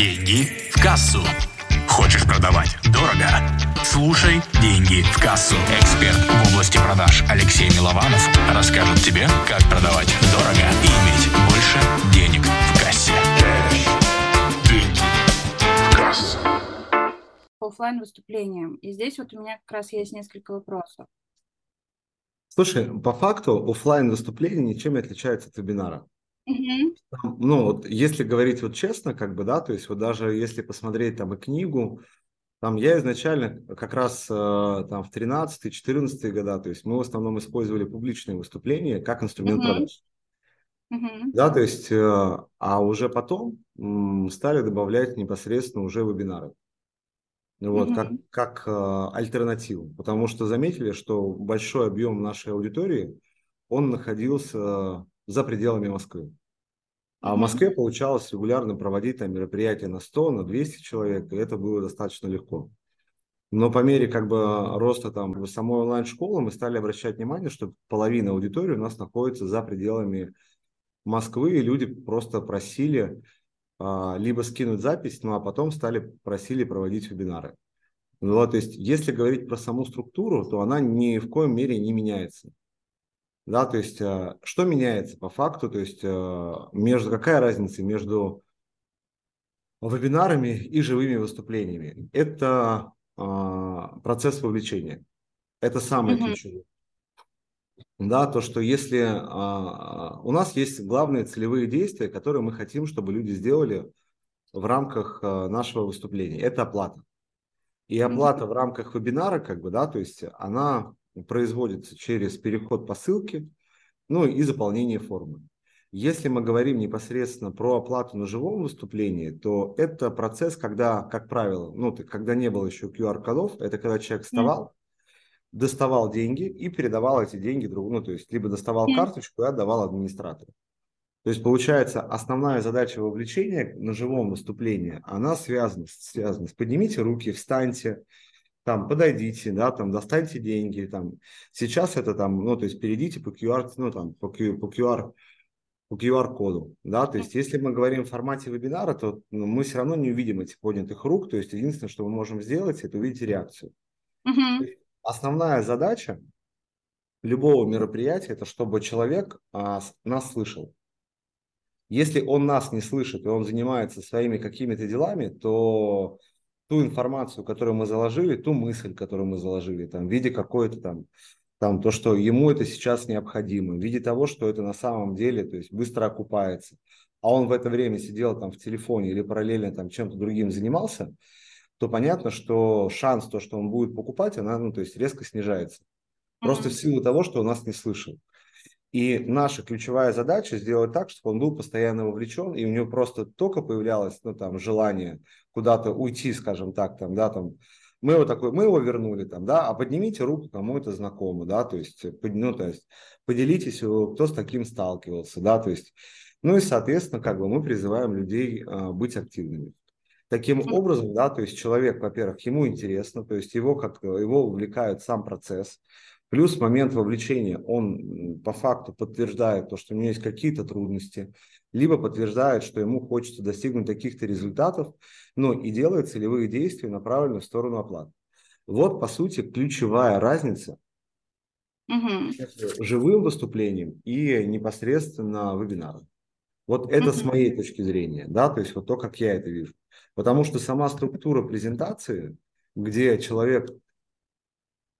Деньги в кассу. Хочешь продавать дорого? Слушай «Деньги в кассу». Эксперт в области продаж Алексей Милованов расскажет тебе, как продавать дорого и иметь больше денег в кассе. Деньги в кассу. по оффлайн выступлениям. И здесь вот у меня как раз есть несколько вопросов. Слушай, по факту оффлайн выступление ничем не отличается от вебинара. Ну, вот если говорить вот честно, как бы, да, то есть вот даже если посмотреть там и книгу, там я изначально как раз э, там в 13-14 года, то есть мы в основном использовали публичные выступления как инструмент Мгм. продаж. Мгм. Да, то есть, э, а уже потом стали добавлять непосредственно уже вебинары. Вот, как, Мгм. как э, альтернативу. Потому что заметили, что большой объем нашей аудитории, он находился за пределами Москвы. А в. Москве получалось регулярно проводить там мероприятия на 100, на 200 человек, и это было достаточно легко. Но по мере как бы роста там самой онлайн-школы мы стали обращать внимание, что половина аудитории у нас находится за пределами Москвы, и люди просто просили а, либо скинуть запись, ну а потом стали просили проводить вебинары. Ну, вот, то есть, если говорить про саму структуру, то она ни в коем мере не меняется. Да, то есть, а, что меняется по факту, то есть, а, между, какая разница между вебинарами и живыми выступлениями? Это а, процесс вовлечения. Это самое Мгм. ключевое. Да, то, что если а, у нас есть главные целевые действия, которые мы хотим, чтобы люди сделали в рамках а, нашего выступления, это оплата. И оплата в рамках вебинара, как бы, да, то есть она производится через переход по ссылке, ну и заполнение формы. Если мы говорим непосредственно про оплату на живом выступлении, то это процесс, когда, как правило, ну, когда не было еще QR-кодов, это когда человек вставал, доставал деньги и передавал эти деньги другу, ну, то есть либо доставал Мгм. карточку и отдавал администратору. То есть получается основная задача вовлечения на живом выступлении, она связана, связана с поднимите руки, встаньте, там подойдите, да, там достаньте деньги, там сейчас это там, ну то есть перейдите по QR, ну там по, Q- по QR по QR-коду, да, то есть если мы говорим в формате вебинара, то ну, мы все равно не увидим этих поднятых рук, то есть единственное, что мы можем сделать, это увидеть реакцию. Мгм. Основная задача любого мероприятия, это чтобы человек а, нас слышал. Если он нас не слышит, и он занимается своими какими-то делами, то ту информацию, которую мы заложили, ту мысль, которую мы заложили, там, в виде какой-то там, там, то, что ему это сейчас необходимо, в виде того, что это на самом деле, то есть быстро окупается, а он в это время сидел там в телефоне или параллельно там чем-то другим занимался, то понятно, что шанс, то, что он будет покупать, она, ну, то есть резко снижается. Просто в силу того, что он нас не слышал. И наша ключевая задача сделать так, чтобы он был постоянно вовлечен, и у него просто только появлялось, ну, там, желание куда-то уйти, скажем так, там, да, там, мы его такой, мы его вернули, там, да, а поднимите руку, кому это знакомо, да, то есть, э, ну, то есть, поделитесь, э, кто с таким сталкивался, да, то есть, ну, и, соответственно, как бы мы призываем людей а, быть активными. Таким образом, да, то есть человек, во-первых, ему интересно, то есть его как его увлекает сам процесс, плюс момент вовлечения, он по факту подтверждает то, что у него есть какие-то трудности, либо подтверждает, что ему хочется достигнуть каких-то результатов, ну и делает целевые действия, направленные в сторону оплаты. Вот, по сути, ключевая разница между живым выступлением и непосредственно вебинаром. Вот это с Мгм. моей точки зрения, да, то есть вот то, как я это вижу. Потому что сама структура презентации, где человек,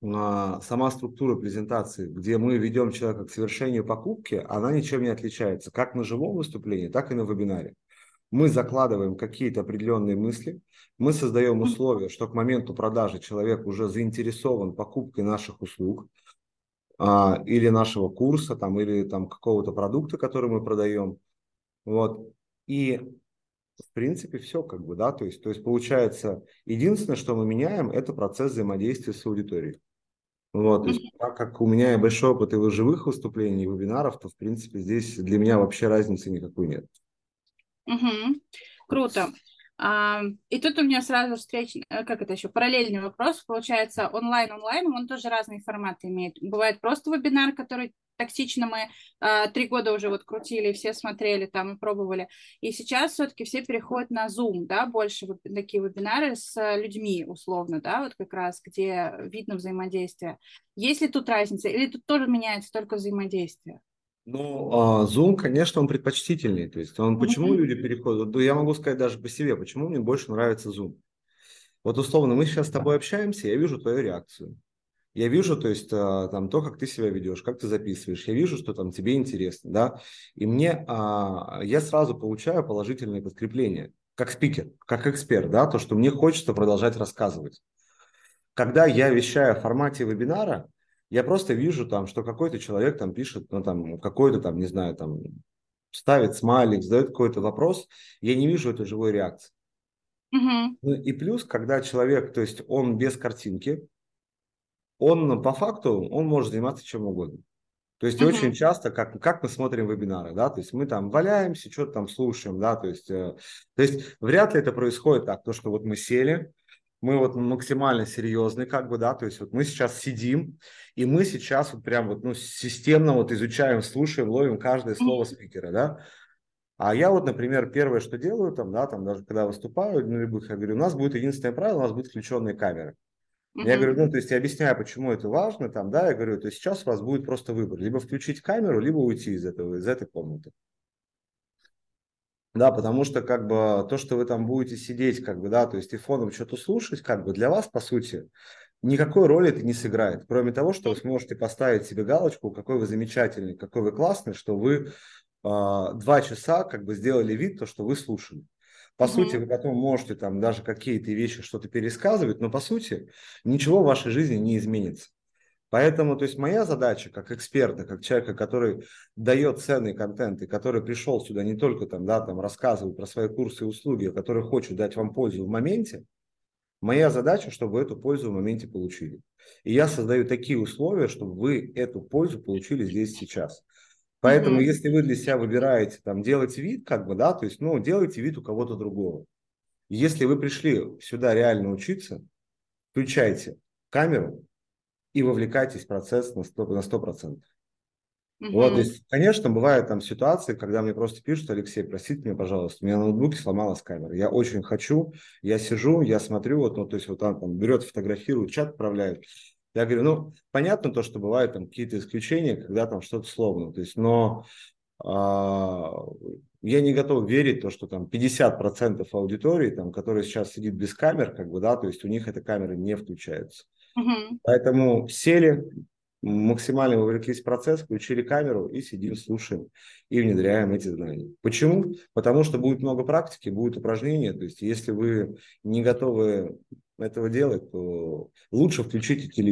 сама структура презентации, где мы ведем человека к совершению покупки, она ничем не отличается, как на живом выступлении, так и на вебинаре. Мы закладываем какие-то определенные мысли, мы создаем условия, что к моменту продажи человек уже заинтересован покупкой наших услуг, а, или нашего курса, там, или там какого-то продукта, который мы продаем. Вот. И в принципе все как бы, да, то есть, то есть получается, единственное, что мы меняем, это процесс взаимодействия с аудиторией. Вот, есть, так как у меня большой опыт и живых выступлений, и вебинаров, то, в принципе, здесь для меня вообще разницы никакой нет. Мгм. Круто. И тут у меня сразу встреч, э, как это еще, параллельный вопрос. Получается, онлайн-онлайн, он тоже разные форматы имеет. Бывает просто вебинар, который токсично мы э, три года уже вот крутили, все смотрели там и пробовали. И сейчас все-таки все переходят на Zoom, да, больше вот такие вебинары с людьми условно, да, вот как раз, где видно взаимодействие. Есть ли тут разница или тут тоже меняется только взаимодействие? Ну, а, Zoom, конечно, он предпочтительнее. То есть он, почему mm-hmm. люди переходят? Я могу сказать даже по себе, почему мне больше нравится Zoom. Вот условно, мы сейчас с тобой общаемся, я вижу твою реакцию. Я вижу, то есть, а, там, то, как ты себя ведешь, как ты записываешь. Я вижу, что там тебе интересно, да. И мне, а, я сразу получаю положительное подкрепление, как спикер, как эксперт, да, то, что мне хочется продолжать рассказывать. Когда я вещаю в формате вебинара, я просто вижу там, что какой-то человек там пишет, ну там какой-то там, не знаю, там ставит смайлик, задает какой-то вопрос, я не вижу этой живой реакции. Угу. Ну, и плюс, когда человек, то есть он без картинки, он по факту, он может заниматься чем угодно. То есть uh-huh. очень часто, как, как мы смотрим вебинары, да, то есть мы там валяемся, что-то там слушаем, да, то есть, э, то есть вряд ли это происходит так, то, что вот мы сели, мы вот максимально серьезны, как бы, да, то есть вот мы сейчас сидим, и мы сейчас вот прям вот, ну, системно вот изучаем, слушаем, ловим каждое слово спикера, да. А я вот, например, первое, что делаю там, да, там даже когда выступаю на любых, я говорю, у нас будет единственное правило, у нас будут включенные камеры. Uh-huh. Я говорю, ну, то есть я объясняю, почему это важно, там, да, я говорю, то есть сейчас у вас будет просто выбор, либо включить камеру, либо уйти из этого, из этой комнаты. Да, потому что как бы то, что вы там будете сидеть, как бы, да, то есть и фоном что-то слушать, как бы для вас, по сути, никакой роли это не сыграет. Кроме того, что вы сможете поставить себе галочку, какой вы замечательный, какой вы классный, что вы э, два часа как бы сделали вид, то, что вы слушали. По mm-hmm. сути, вы потом можете там даже какие-то вещи что-то пересказывать, но по сути ничего в вашей жизни не изменится. Поэтому, то есть моя задача как эксперта, как человека, который дает ценный контент и который пришел сюда не только там, да, там рассказывать про свои курсы и услуги, а который хочет дать вам пользу в моменте, моя задача, чтобы вы эту пользу в моменте получили. И я создаю такие условия, чтобы вы эту пользу получили здесь сейчас. Поэтому, mm-hmm. если вы для себя выбираете там делать вид, как бы, да, то есть, ну, делайте вид у кого-то другого. Если вы пришли сюда реально учиться, включайте камеру, и вовлекайтесь в процесс на 100%. На 100%. Угу. Вот, то есть, конечно, бывают там ситуации, когда мне просто пишут, Алексей, простите меня, пожалуйста, у меня на ноутбуке сломалась камера. Я очень хочу, я сижу, я смотрю, вот, ну, то есть вот он там берет, фотографирует, чат отправляет. Я говорю, ну, понятно то, что бывают там какие-то исключения, когда там что-то сломано, то есть, но а, я не готов верить то, что там 50% аудитории, там, которые сейчас сидит без камер, как бы, да, то есть у них эта камера не включается. Угу. Поэтому сели, максимально вовлеклись в процесс, включили камеру и сидим, слушаем и внедряем эти знания. Почему? Потому что будет много практики, будет упражнения. То есть, если вы не готовы этого делать, то лучше включите телевизор